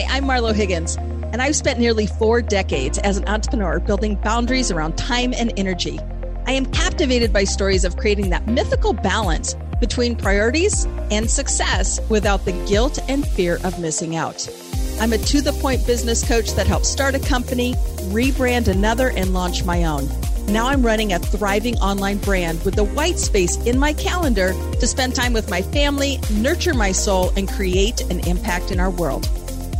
Hi, I'm Marlo Higgins, and I've spent nearly four decades as an entrepreneur building boundaries around time and energy. I am captivated by stories of creating that mythical balance between priorities and success without the guilt and fear of missing out. I'm a to the point business coach that helps start a company, rebrand another, and launch my own. Now I'm running a thriving online brand with the white space in my calendar to spend time with my family, nurture my soul, and create an impact in our world.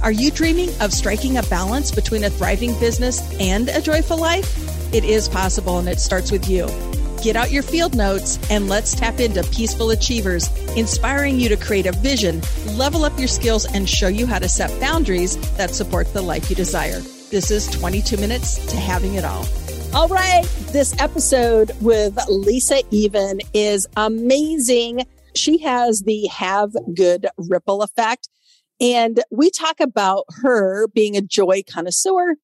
Are you dreaming of striking a balance between a thriving business and a joyful life? It is possible and it starts with you. Get out your field notes and let's tap into Peaceful Achievers, inspiring you to create a vision, level up your skills, and show you how to set boundaries that support the life you desire. This is 22 minutes to having it all. All right. This episode with Lisa Even is amazing. She has the have good ripple effect. And we talk about her being a joy connoisseur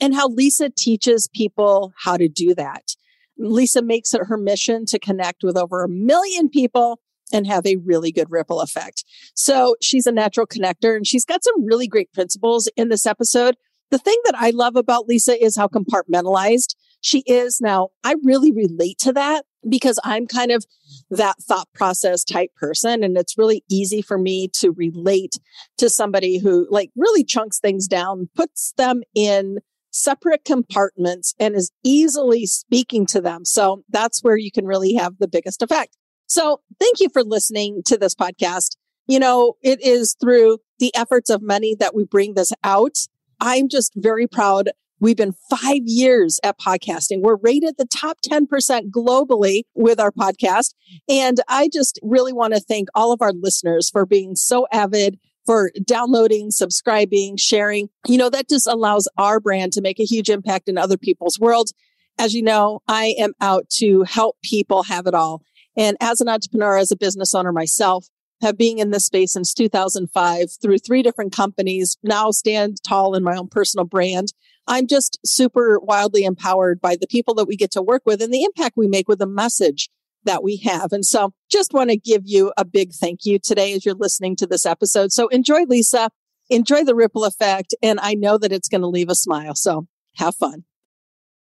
and how Lisa teaches people how to do that. Lisa makes it her mission to connect with over a million people and have a really good ripple effect. So she's a natural connector and she's got some really great principles in this episode. The thing that I love about Lisa is how compartmentalized she is. Now, I really relate to that because I'm kind of that thought process type person. And it's really easy for me to relate to somebody who like really chunks things down, puts them in separate compartments and is easily speaking to them. So that's where you can really have the biggest effect. So thank you for listening to this podcast. You know, it is through the efforts of many that we bring this out. I'm just very proud We've been five years at podcasting. We're rated the top 10% globally with our podcast. And I just really want to thank all of our listeners for being so avid for downloading, subscribing, sharing. You know, that just allows our brand to make a huge impact in other people's worlds. As you know, I am out to help people have it all. And as an entrepreneur, as a business owner myself, have been in this space since 2005 through three different companies, now stand tall in my own personal brand. I'm just super wildly empowered by the people that we get to work with and the impact we make with the message that we have. And so just want to give you a big thank you today as you're listening to this episode. So enjoy Lisa, enjoy the ripple effect. And I know that it's going to leave a smile. So have fun.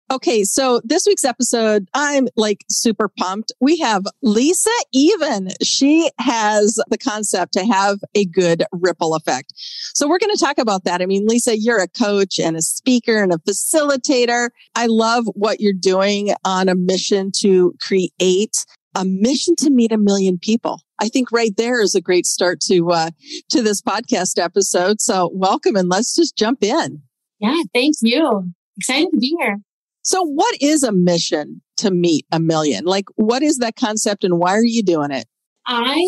Okay, so this week's episode, I'm like super pumped. We have Lisa Even. She has the concept to have a good ripple effect. So we're going to talk about that. I mean, Lisa, you're a coach and a speaker and a facilitator. I love what you're doing on a mission to create a mission to meet a million people. I think right there is a great start to uh, to this podcast episode. So welcome and let's just jump in. Yeah, thank you. Excited to be here. So, what is a mission to meet a million? Like, what is that concept and why are you doing it? I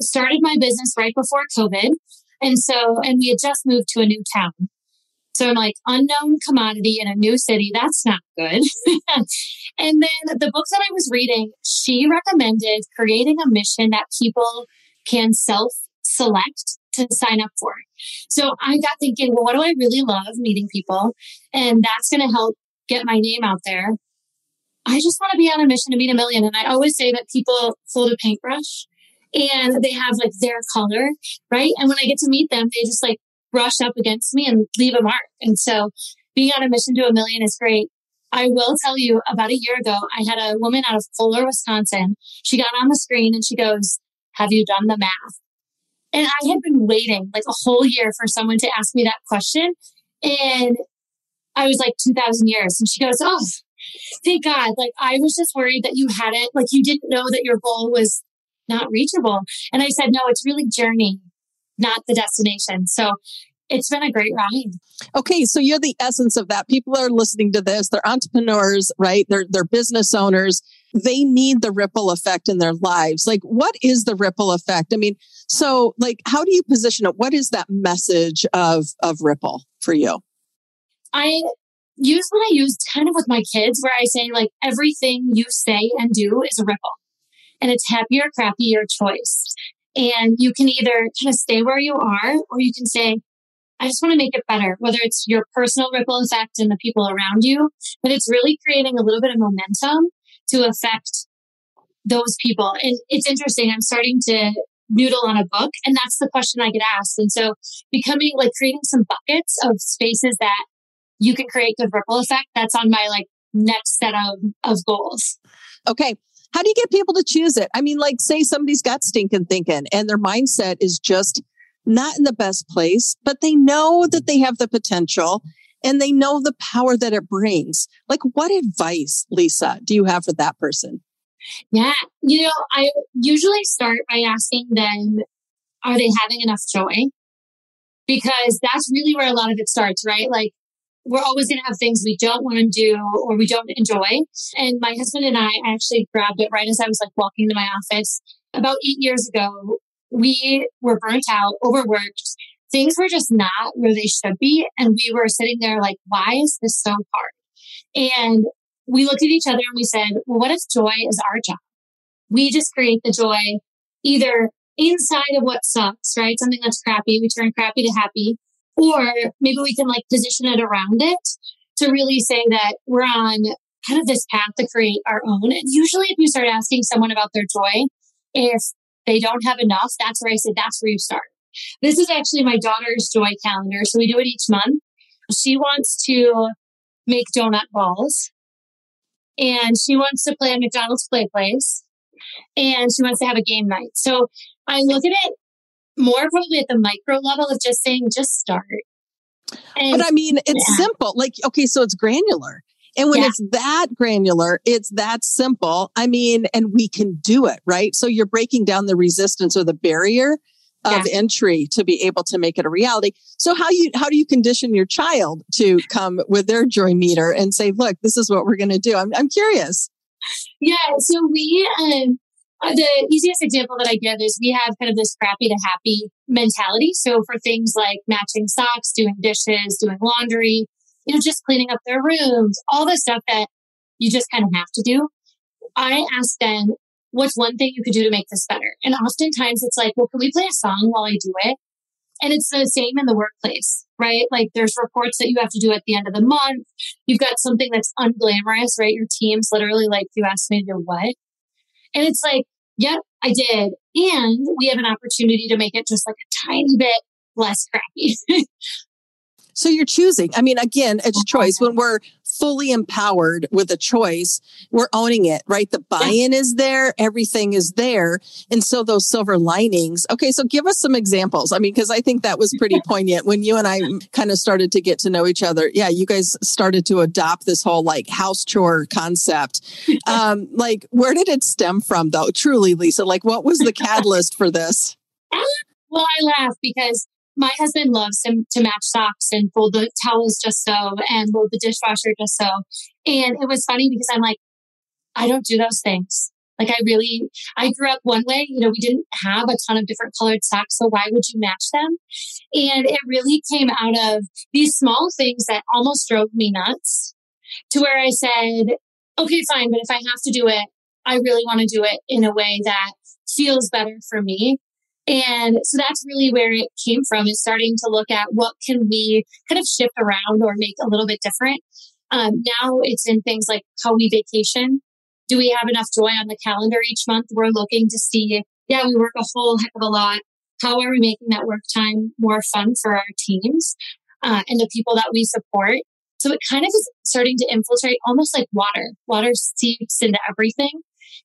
started my business right before COVID. And so, and we had just moved to a new town. So I'm like, unknown commodity in a new city, that's not good. and then the book that I was reading, she recommended creating a mission that people can self select to sign up for. So I got thinking, well, what do I really love? Meeting people. And that's going to help get my name out there. I just want to be on a mission to meet a million. And I always say that people hold a paintbrush and they have like their color, right? And when I get to meet them, they just like brush up against me and leave a mark. And so being on a mission to a million is great. I will tell you about a year ago, I had a woman out of Kohler, Wisconsin. She got on the screen and she goes, Have you done the math? And I had been waiting like a whole year for someone to ask me that question. And I was like 2000 years. And she goes, Oh, thank God. Like I was just worried that you hadn't, like you didn't know that your goal was not reachable. And I said, No, it's really journey, not the destination. So it's been a great ride. Okay, so you're the essence of that. People are listening to this. They're entrepreneurs, right? They're they're business owners. They need the ripple effect in their lives. Like what is the ripple effect? I mean, so like how do you position it? What is that message of of ripple for you? I use what I use kind of with my kids where I say like everything you say and do is a ripple. And it's happy or crappy your choice. And you can either kind of stay where you are or you can say, I just want to make it better, whether it's your personal ripple effect and the people around you, but it's really creating a little bit of momentum to affect those people. And it's interesting. I'm starting to noodle on a book. And that's the question I get asked. And so becoming like creating some buckets of spaces that you can create good ripple effect. That's on my like next set of, of goals. Okay. How do you get people to choose it? I mean, like say somebody's got stinking thinking and their mindset is just not in the best place, but they know that they have the potential and they know the power that it brings. Like what advice, Lisa, do you have for that person? Yeah. You know, I usually start by asking them, are they having enough joy? Because that's really where a lot of it starts, right? Like, we're always going to have things we don't want to do or we don't enjoy. And my husband and I actually grabbed it right as I was like walking to my office about eight years ago. We were burnt out, overworked. Things were just not where they should be. And we were sitting there like, why is this so hard? And we looked at each other and we said, well, what if joy is our job? We just create the joy either inside of what sucks, right? Something that's crappy, we turn crappy to happy. Or maybe we can like position it around it to really say that we're on kind of this path to create our own. And usually if you start asking someone about their joy, if they don't have enough, that's where I say that's where you start. This is actually my daughter's joy calendar. So we do it each month. She wants to make donut balls and she wants to play at McDonald's Play Place and she wants to have a game night. So I look at it more probably at the micro level of just saying, just start. And, but I mean, it's yeah. simple. Like, okay, so it's granular. And when yeah. it's that granular, it's that simple. I mean, and we can do it, right? So you're breaking down the resistance or the barrier of yeah. entry to be able to make it a reality. So how you how do you condition your child to come with their joy meter and say, look, this is what we're going to do? I'm I'm curious. Yeah, so we um Uh, the easiest example that I give is we have kind of this crappy to happy mentality. So for things like matching socks, doing dishes, doing laundry, you know, just cleaning up their rooms, all the stuff that you just kind of have to do. I ask them, what's one thing you could do to make this better? And oftentimes it's like, well, can we play a song while I do it? And it's the same in the workplace, right? Like there's reports that you have to do at the end of the month. You've got something that's unglamorous, right? Your team's literally like, you asked me to do what? And it's like, yep, I did. And we have an opportunity to make it just like a tiny bit less crappy. so you're choosing. I mean, again, it's uh-huh. choice. When we're fully empowered with a choice, we're owning it, right? The buy-in is there, everything is there. And so those silver linings. Okay, so give us some examples. I mean, because I think that was pretty poignant when you and I kind of started to get to know each other. Yeah, you guys started to adopt this whole like house chore concept. Um, like, where did it stem from though? Truly, Lisa, like what was the catalyst for this? Well, I laugh because my husband loves to, to match socks and fold the towels just so and load the dishwasher just so. And it was funny because I'm like, I don't do those things. Like I really, I grew up one way, you know, we didn't have a ton of different colored socks. So why would you match them? And it really came out of these small things that almost drove me nuts to where I said, okay, fine. But if I have to do it, I really want to do it in a way that feels better for me and so that's really where it came from is starting to look at what can we kind of shift around or make a little bit different. Um, now it's in things like how we vacation. Do we have enough joy on the calendar each month? We're looking to see, yeah, we work a whole heck of a lot. How are we making that work time more fun for our teams uh, and the people that we support? So it kind of is starting to infiltrate almost like water. Water seeps into everything.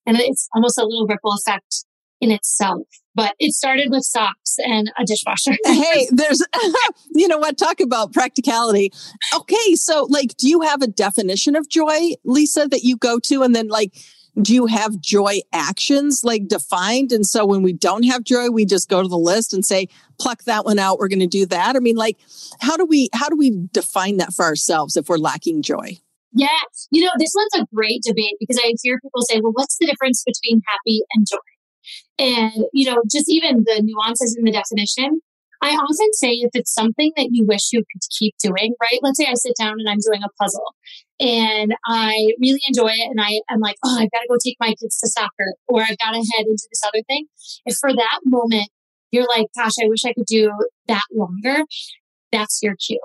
And it's almost a little ripple effect in itself. But it started with socks and a dishwasher. hey, there's, you know what? Talk about practicality. Okay. So, like, do you have a definition of joy, Lisa, that you go to? And then, like, do you have joy actions like defined? And so when we don't have joy, we just go to the list and say, pluck that one out. We're going to do that. I mean, like, how do we, how do we define that for ourselves if we're lacking joy? Yeah. You know, this one's a great debate because I hear people say, well, what's the difference between happy and joy? And, you know, just even the nuances in the definition. I often say if it's something that you wish you could keep doing, right? Let's say I sit down and I'm doing a puzzle and I really enjoy it and I, am like, oh, I've got to go take my kids to soccer or I've got to head into this other thing. If for that moment you're like, gosh, I wish I could do that longer, that's your cue.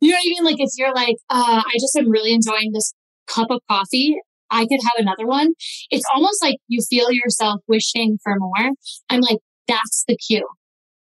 You know what I mean? Like if you're like, uh, I just am really enjoying this cup of coffee I could have another one. It's almost like you feel yourself wishing for more. I'm like, That's the cue.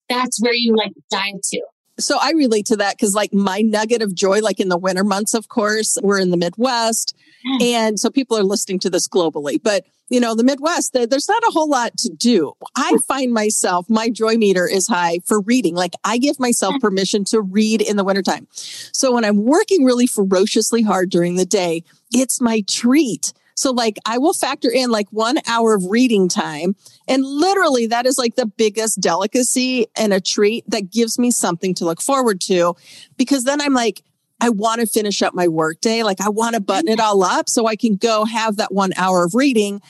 That's where you like dive to. So I relate to that because, like, my nugget of joy, like in the winter months, of course, we're in the Midwest. Mm. And so people are listening to this globally. But, you know, the Midwest, there's not a whole lot to do. I find myself, my joy meter is high for reading. Like, I give myself mm. permission to read in the wintertime. So when I'm working really ferociously hard during the day, it's my treat so like I will factor in like one hour of reading time. And literally that is like the biggest delicacy and a treat that gives me something to look forward to because then I'm like, I want to finish up my workday. Like I want to button it mm-hmm. all up so I can go have that one hour of reading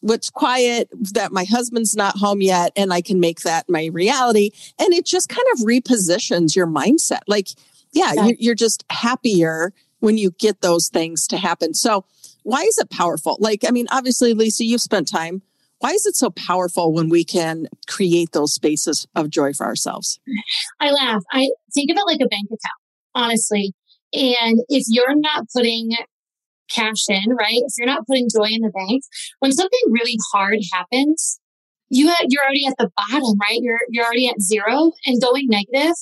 what's quiet that my husband's not home yet and I can make that my reality. And it just kind of repositions your mindset. Like, yeah, yeah. You're, you're just happier when you get those things to happen. So why is it powerful? Like, I mean, obviously, Lisa, you've spent time. Why is it so powerful when we can create those spaces of joy for ourselves? I laugh. I think of it like a bank account, honestly. And if you're not putting cash in, right? If you're not putting joy in the bank, when something really hard happens, you you're already at the bottom, right? You're you're already at zero, and going negative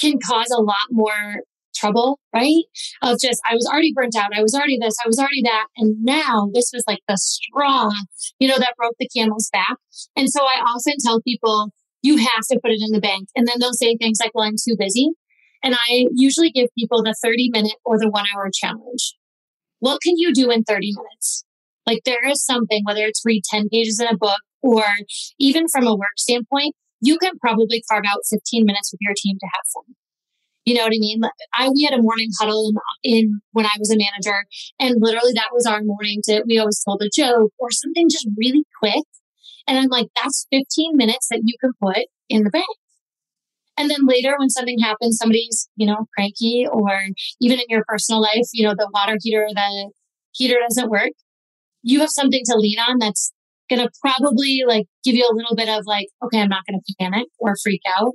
can cause a lot more trouble, right? Of just, I was already burnt out. I was already this, I was already that. And now this was like the straw, you know, that broke the camel's back. And so I often tell people, you have to put it in the bank. And then they'll say things like, well, I'm too busy. And I usually give people the 30 minute or the one hour challenge. What can you do in 30 minutes? Like there is something, whether it's read 10 pages in a book or even from a work standpoint, you can probably carve out 15 minutes with your team to have fun. You know what I mean? I we had a morning huddle in, in when I was a manager, and literally that was our morning. To we always told a joke or something just really quick, and I'm like, that's 15 minutes that you can put in the bank. And then later, when something happens, somebody's you know cranky, or even in your personal life, you know the water heater, the heater doesn't work. You have something to lean on that's going to probably like give you a little bit of like, okay, I'm not going to panic or freak out.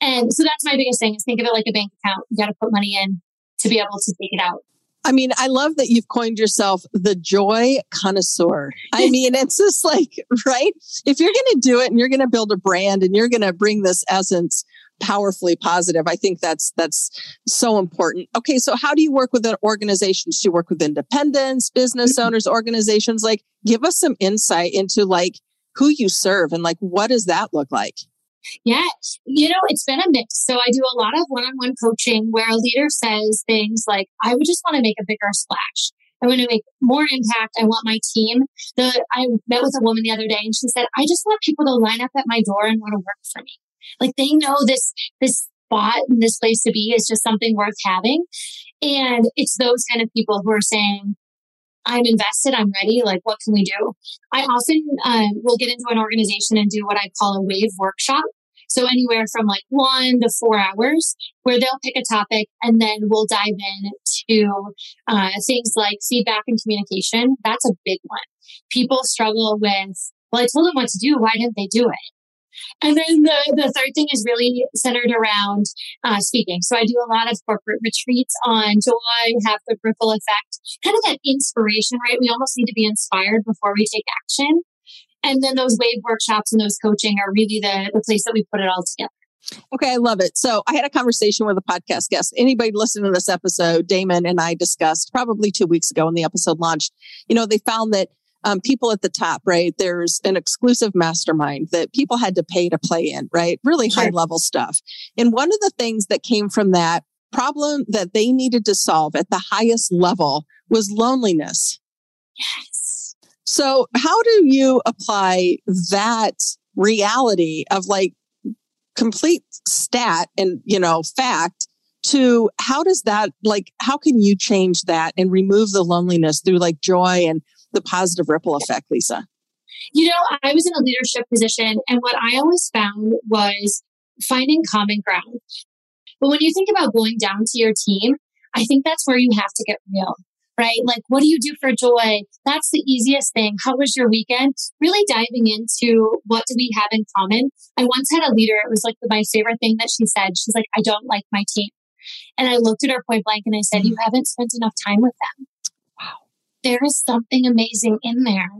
And so that's my biggest thing is think of it like a bank account. You got to put money in to be able to take it out. I mean, I love that you've coined yourself the joy connoisseur. I mean, it's just like, right? If you're going to do it and you're going to build a brand and you're going to bring this essence powerfully positive, I think that's that's so important. Okay, so how do you work with organizations? Do you work with independents, business mm-hmm. owners, organizations? Like, give us some insight into like who you serve and like what does that look like? Yeah, you know, it's been a mix. So I do a lot of one on one coaching where a leader says things like, I would just want to make a bigger splash. I want to make more impact. I want my team. The, I met with a woman the other day and she said, I just want people to line up at my door and want to work for me. Like they know this, this spot and this place to be is just something worth having. And it's those kind of people who are saying, I'm invested, I'm ready. Like, what can we do? I often um, will get into an organization and do what I call a wave workshop. So anywhere from like one to four hours where they'll pick a topic and then we'll dive in to uh, things like feedback and communication. That's a big one. People struggle with, well, I told them what to do. Why didn't they do it? And then the, the third thing is really centered around uh, speaking. So I do a lot of corporate retreats on joy, have the ripple effect, kind of that inspiration, right? We almost need to be inspired before we take action. And then those wave workshops and those coaching are really the, the place that we put it all together. Okay, I love it. So I had a conversation with a podcast guest. Anybody listening to this episode, Damon and I discussed probably two weeks ago when the episode launched. You know, they found that um, people at the top, right? There's an exclusive mastermind that people had to pay to play in, right? Really high level stuff. And one of the things that came from that problem that they needed to solve at the highest level was loneliness. Yes. So how do you apply that reality of like complete stat and, you know, fact to how does that like how can you change that and remove the loneliness through like joy and the positive ripple effect, Lisa? You know, I was in a leadership position, and what I always found was finding common ground. But when you think about going down to your team, I think that's where you have to get real, right? Like, what do you do for joy? That's the easiest thing. How was your weekend? Really diving into what do we have in common. I once had a leader, it was like my favorite thing that she said. She's like, I don't like my team. And I looked at her point blank and I said, You haven't spent enough time with them there is something amazing in there.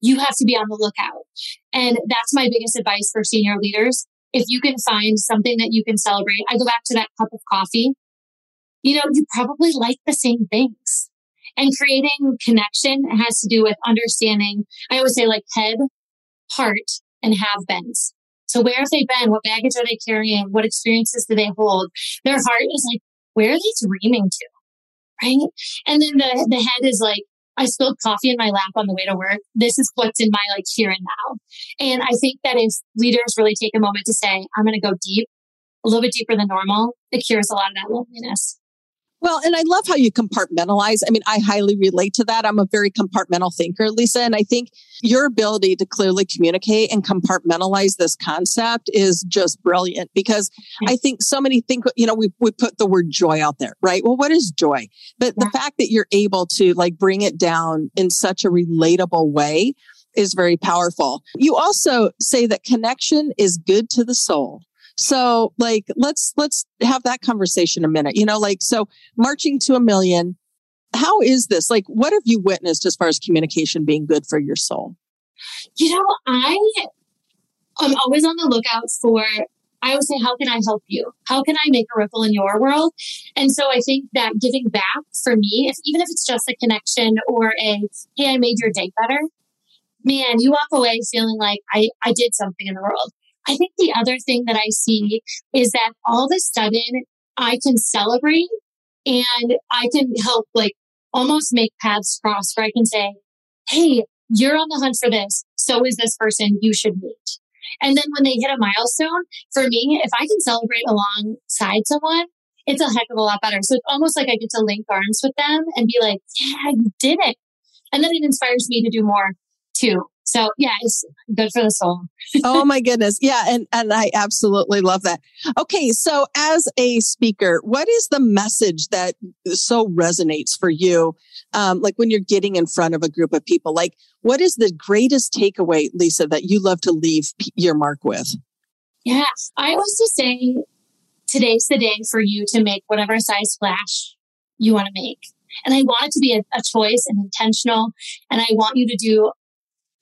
You have to be on the lookout. And that's my biggest advice for senior leaders. If you can find something that you can celebrate, I go back to that cup of coffee. You know, you probably like the same things. And creating connection has to do with understanding, I always say like head, heart, and have beens. So where have they been? What baggage are they carrying? What experiences do they hold? Their heart is like, where are they dreaming to? Right. And then the, the head is like, I spilled coffee in my lap on the way to work. This is what's in my like here and now. And I think that if leaders really take a moment to say, I'm going to go deep, a little bit deeper than normal, it cures a lot of that loneliness. Well, and I love how you compartmentalize. I mean, I highly relate to that. I'm a very compartmental thinker, Lisa. And I think your ability to clearly communicate and compartmentalize this concept is just brilliant because I think so many think, you know, we, we put the word joy out there, right? Well, what is joy? But the fact that you're able to like bring it down in such a relatable way is very powerful. You also say that connection is good to the soul. So like, let's, let's have that conversation a minute, you know, like, so marching to a million, how is this? Like, what have you witnessed as far as communication being good for your soul? You know, I I'm always on the lookout for I always say, how can I help you? How can I make a ripple in your world? And so I think that giving back for me, if even if it's just a connection or a, hey, I made your day better, man, you walk away feeling like I, I did something in the world. I think the other thing that I see is that all of a sudden I can celebrate and I can help like almost make paths cross where I can say, Hey, you're on the hunt for this. So is this person you should meet. And then when they hit a milestone, for me, if I can celebrate alongside someone, it's a heck of a lot better. So it's almost like I get to link arms with them and be like, yeah, you did it. And then it inspires me to do more too. So yeah, it's good for the soul. oh my goodness. Yeah. And, and I absolutely love that. Okay. So as a speaker, what is the message that so resonates for you? Um, like when you're getting in front of a group of people, like what is the greatest takeaway, Lisa, that you love to leave your mark with? Yeah. I also say today's the day for you to make whatever size splash you want to make. And I want it to be a, a choice and intentional. And I want you to do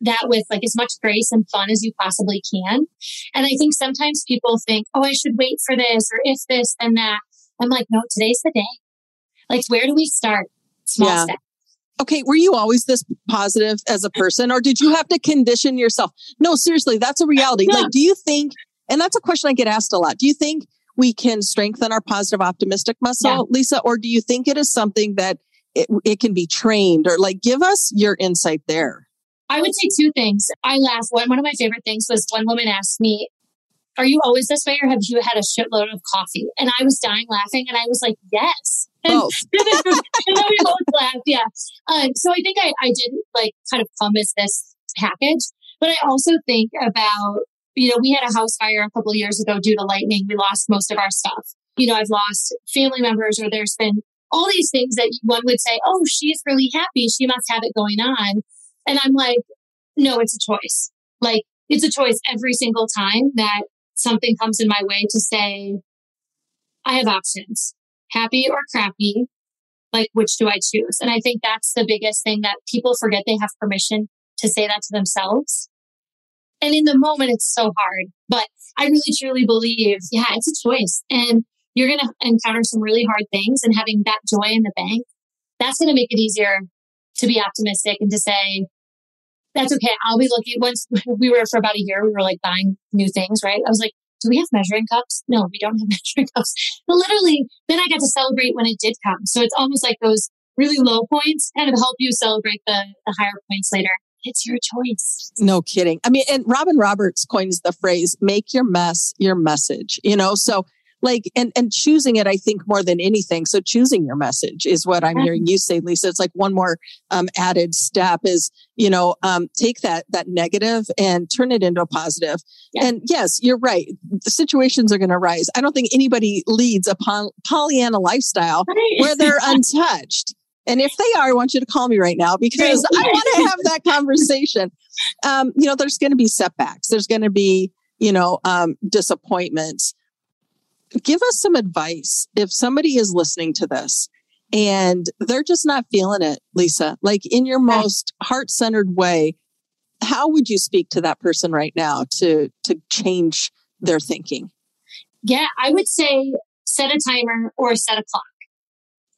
that with like as much grace and fun as you possibly can. And I think sometimes people think, oh, I should wait for this or if this and that. I'm like, no, today's the day. Like, where do we start? Small yeah. steps. Okay, were you always this positive as a person or did you have to condition yourself? No, seriously, that's a reality. Yeah. Like, do you think, and that's a question I get asked a lot, do you think we can strengthen our positive optimistic muscle, yeah. Lisa, or do you think it is something that it, it can be trained or like give us your insight there? I would say two things. I laugh. One, one of my favorite things was one woman asked me, Are you always this way or have you had a shitload of coffee? And I was dying laughing and I was like, Yes. And, and, then, we both laughed. Yeah. Um, so I think I, I did like kind of come as this package. But I also think about, you know, we had a house fire a couple years ago due to lightning. We lost most of our stuff. You know, I've lost family members or there's been all these things that one would say, oh, she's really happy. She must have it going on. And I'm like, no, it's a choice. Like it's a choice every single time that something comes in my way to say, I have options, happy or crappy. Like, which do I choose? And I think that's the biggest thing that people forget they have permission to say that to themselves. And in the moment, it's so hard, but I really truly believe, yeah, it's a choice and you're going to encounter some really hard things and having that joy in the bank, that's going to make it easier to be optimistic and to say, that's okay. I'll be looking. Once we were for about a year, we were like buying new things, right? I was like, do we have measuring cups? No, we don't have measuring cups. But literally, then I got to celebrate when it did come. So it's almost like those really low points kind of help you celebrate the, the higher points later. It's your choice. No kidding. I mean, and Robin Roberts coins the phrase, make your mess your message, you know? So like and and choosing it i think more than anything. So choosing your message is what i'm hearing you say lisa. It's like one more um, added step is you know um, take that that negative and turn it into a positive. Yeah. and yes you're right. The situations are going to rise. I don't think anybody leads a pollyanna lifestyle right. where they're untouched. And if they are, I want you to call me right now because I want to have that conversation. Um, you know, there's going to be setbacks. There's going to be, you know, um, disappointments give us some advice if somebody is listening to this and they're just not feeling it, Lisa, like in your most heart centered way. how would you speak to that person right now to to change their thinking? Yeah, I would say set a timer or set a clock.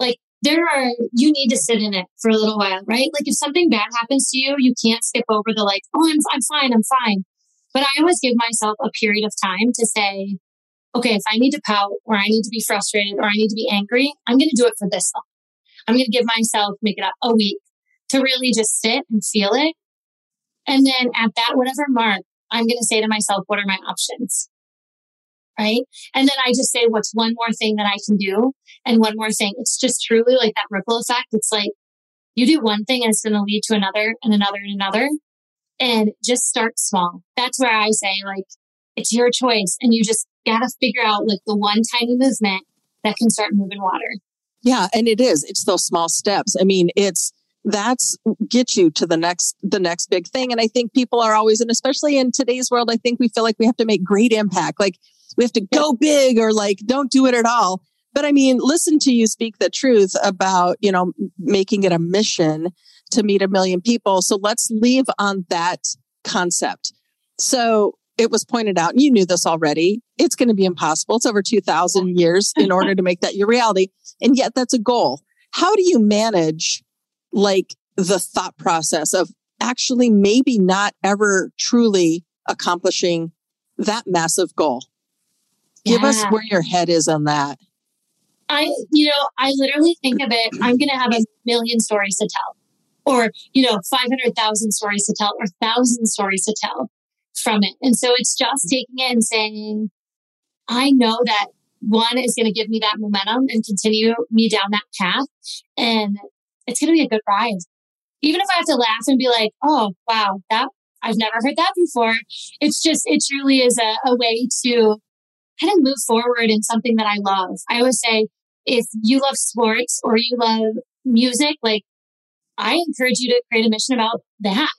Like there are you need to sit in it for a little while, right? Like if something bad happens to you, you can't skip over the like, oh, I'm I'm fine, I'm fine. But I always give myself a period of time to say, okay, if I need to pout or I need to be frustrated or I need to be angry, I'm going to do it for this long. I'm going to give myself, make it up a week to really just sit and feel it. And then at that, whatever mark, I'm going to say to myself, what are my options? Right. And then I just say, what's one more thing that I can do? And one more thing. It's just truly like that ripple effect. It's like you do one thing and it's going to lead to another and another and another. And just start small. That's where I say, like, it's your choice. And you just got to figure out like the one tiny movement that can start moving water. Yeah. And it is, it's those small steps. I mean, it's, that's get you to the next the next big thing and i think people are always and especially in today's world i think we feel like we have to make great impact like we have to go big or like don't do it at all but i mean listen to you speak the truth about you know making it a mission to meet a million people so let's leave on that concept so it was pointed out, and you knew this already, it's going to be impossible. It's over 2000 years in order to make that your reality. And yet that's a goal. How do you manage like the thought process of actually maybe not ever truly accomplishing that massive goal? Yeah. Give us where your head is on that. I, you know, I literally think of it, I'm going to have a million stories to tell, or, you know, 500,000 stories to tell, or 1,000 stories to tell from it. And so it's just taking it and saying, I know that one is going to give me that momentum and continue me down that path. And it's going to be a good ride. Even if I have to laugh and be like, oh, wow, that I've never heard that before. It's just, it truly is a, a way to kind of move forward in something that I love. I always say, if you love sports or you love music, like I encourage you to create a mission about that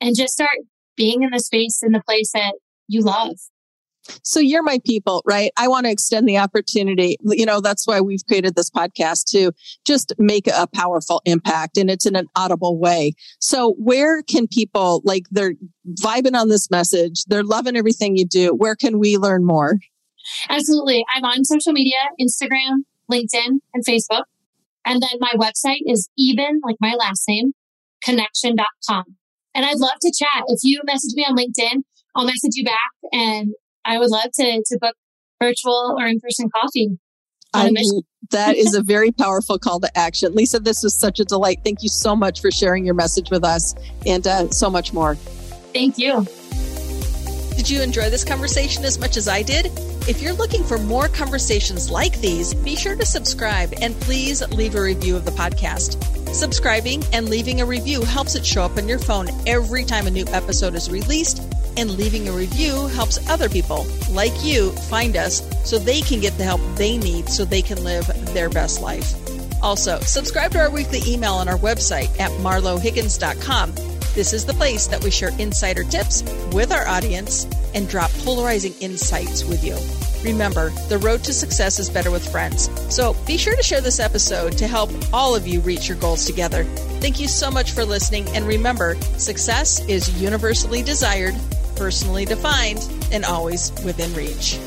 and just start being in the space in the place that you love. So you're my people, right? I want to extend the opportunity. You know, that's why we've created this podcast to just make a powerful impact and it's in an audible way. So where can people like they're vibing on this message? They're loving everything you do. Where can we learn more? Absolutely. I'm on social media, Instagram, LinkedIn, and Facebook. And then my website is even like my last name, connection.com. And I'd love to chat. If you message me on LinkedIn, I'll message you back and I would love to, to book virtual or in person coffee. I mean, that is a very powerful call to action. Lisa, this was such a delight. Thank you so much for sharing your message with us and uh, so much more. Thank you. Did you enjoy this conversation as much as I did? If you're looking for more conversations like these, be sure to subscribe and please leave a review of the podcast. Subscribing and leaving a review helps it show up on your phone every time a new episode is released, and leaving a review helps other people like you find us so they can get the help they need so they can live their best life. Also, subscribe to our weekly email on our website at marlohiggins.com. This is the place that we share insider tips with our audience and drop polarizing insights with you. Remember, the road to success is better with friends. So be sure to share this episode to help all of you reach your goals together. Thank you so much for listening. And remember, success is universally desired, personally defined, and always within reach.